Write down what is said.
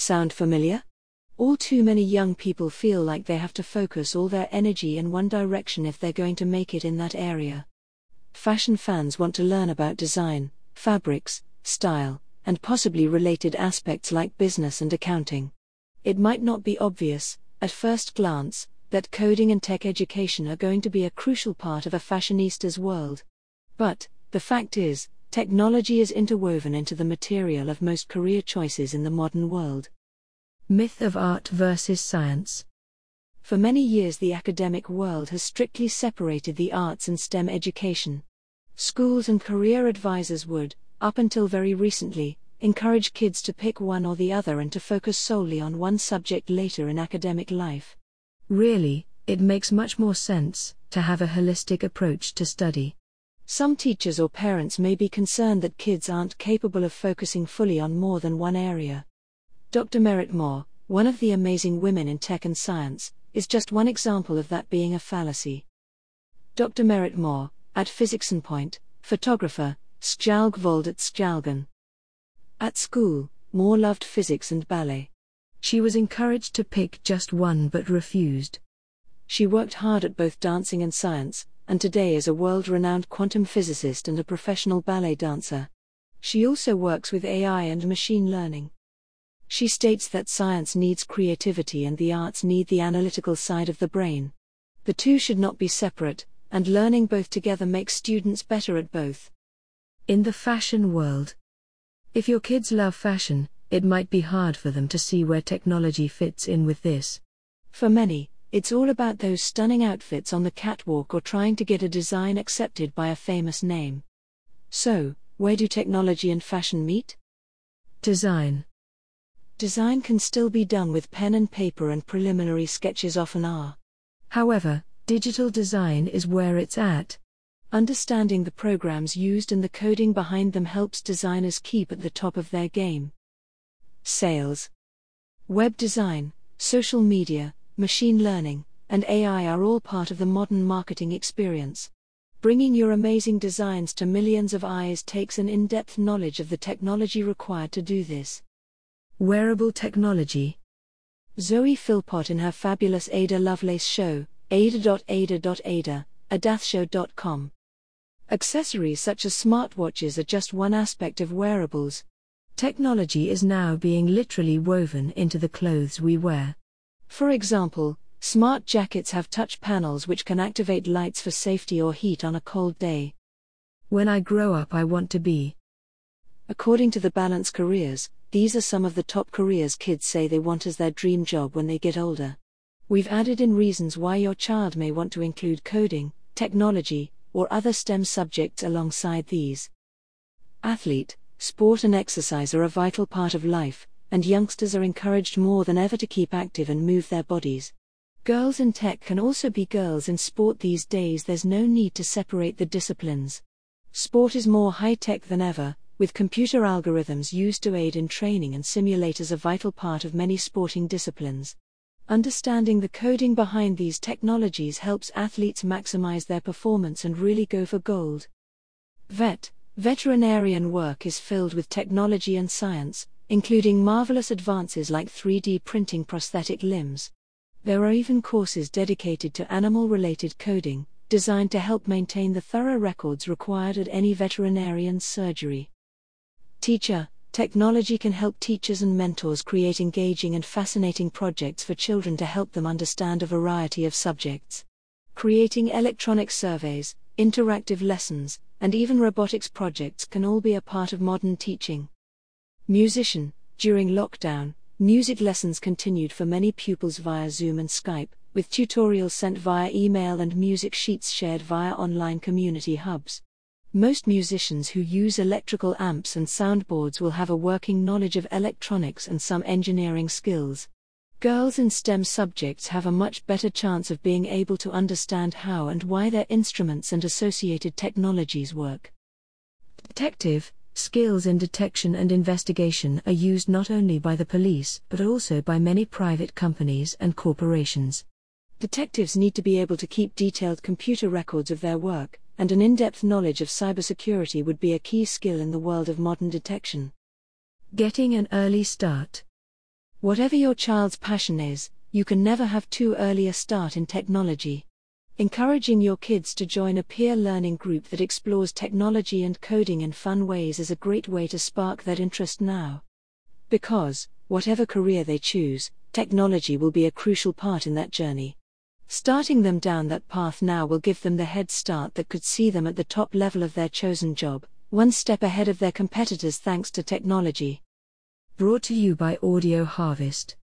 Sound familiar? All too many young people feel like they have to focus all their energy in one direction if they're going to make it in that area. Fashion fans want to learn about design, fabrics, style, and possibly related aspects like business and accounting. It might not be obvious, at first glance, that coding and tech education are going to be a crucial part of a fashionista's world. But, the fact is, technology is interwoven into the material of most career choices in the modern world. Myth of art versus science. For many years, the academic world has strictly separated the arts and STEM education. Schools and career advisors would, up until very recently, encourage kids to pick one or the other and to focus solely on one subject later in academic life. Really, it makes much more sense to have a holistic approach to study. Some teachers or parents may be concerned that kids aren't capable of focusing fully on more than one area. Dr. Merritt Moore, one of the amazing women in tech and science, is just one example of that being a fallacy. Dr. Merritt Moore, at Physics Physicsen Point, photographer, Skjalgvold at Skjalgen. At school, Moore loved physics and ballet. She was encouraged to pick just one but refused. She worked hard at both dancing and science, and today is a world renowned quantum physicist and a professional ballet dancer. She also works with AI and machine learning. She states that science needs creativity and the arts need the analytical side of the brain. The two should not be separate, and learning both together makes students better at both. In the fashion world, if your kids love fashion, it might be hard for them to see where technology fits in with this. For many, it's all about those stunning outfits on the catwalk or trying to get a design accepted by a famous name. So, where do technology and fashion meet? Design. Design can still be done with pen and paper, and preliminary sketches often are. However, digital design is where it's at. Understanding the programs used and the coding behind them helps designers keep at the top of their game. Sales, web design, social media, machine learning, and AI are all part of the modern marketing experience. Bringing your amazing designs to millions of eyes takes an in depth knowledge of the technology required to do this. Wearable technology. Zoe Philpott in her fabulous Ada Lovelace show, ada.ada.ada, adathshow.com. Accessories such as smartwatches are just one aspect of wearables. Technology is now being literally woven into the clothes we wear. For example, smart jackets have touch panels which can activate lights for safety or heat on a cold day. When I grow up, I want to be. According to the Balance Careers, these are some of the top careers kids say they want as their dream job when they get older. We've added in reasons why your child may want to include coding, technology, or other STEM subjects alongside these. Athlete, sport, and exercise are a vital part of life, and youngsters are encouraged more than ever to keep active and move their bodies. Girls in tech can also be girls in sport these days, there's no need to separate the disciplines. Sport is more high tech than ever, with computer algorithms used to aid in training and simulators a vital part of many sporting disciplines. Understanding the coding behind these technologies helps athletes maximize their performance and really go for gold. Vet, veterinarian work is filled with technology and science, including marvelous advances like 3D printing prosthetic limbs. There are even courses dedicated to animal related coding, designed to help maintain the thorough records required at any veterinarian's surgery. Teacher, technology can help teachers and mentors create engaging and fascinating projects for children to help them understand a variety of subjects. Creating electronic surveys, interactive lessons, and even robotics projects can all be a part of modern teaching. Musician, during lockdown, music lessons continued for many pupils via Zoom and Skype, with tutorials sent via email and music sheets shared via online community hubs. Most musicians who use electrical amps and soundboards will have a working knowledge of electronics and some engineering skills. Girls in STEM subjects have a much better chance of being able to understand how and why their instruments and associated technologies work. Detective skills in detection and investigation are used not only by the police but also by many private companies and corporations. Detectives need to be able to keep detailed computer records of their work, and an in depth knowledge of cybersecurity would be a key skill in the world of modern detection. Getting an early start. Whatever your child's passion is, you can never have too early a start in technology. Encouraging your kids to join a peer learning group that explores technology and coding in fun ways is a great way to spark that interest now. Because, whatever career they choose, technology will be a crucial part in that journey. Starting them down that path now will give them the head start that could see them at the top level of their chosen job, one step ahead of their competitors thanks to technology. Brought to you by Audio Harvest.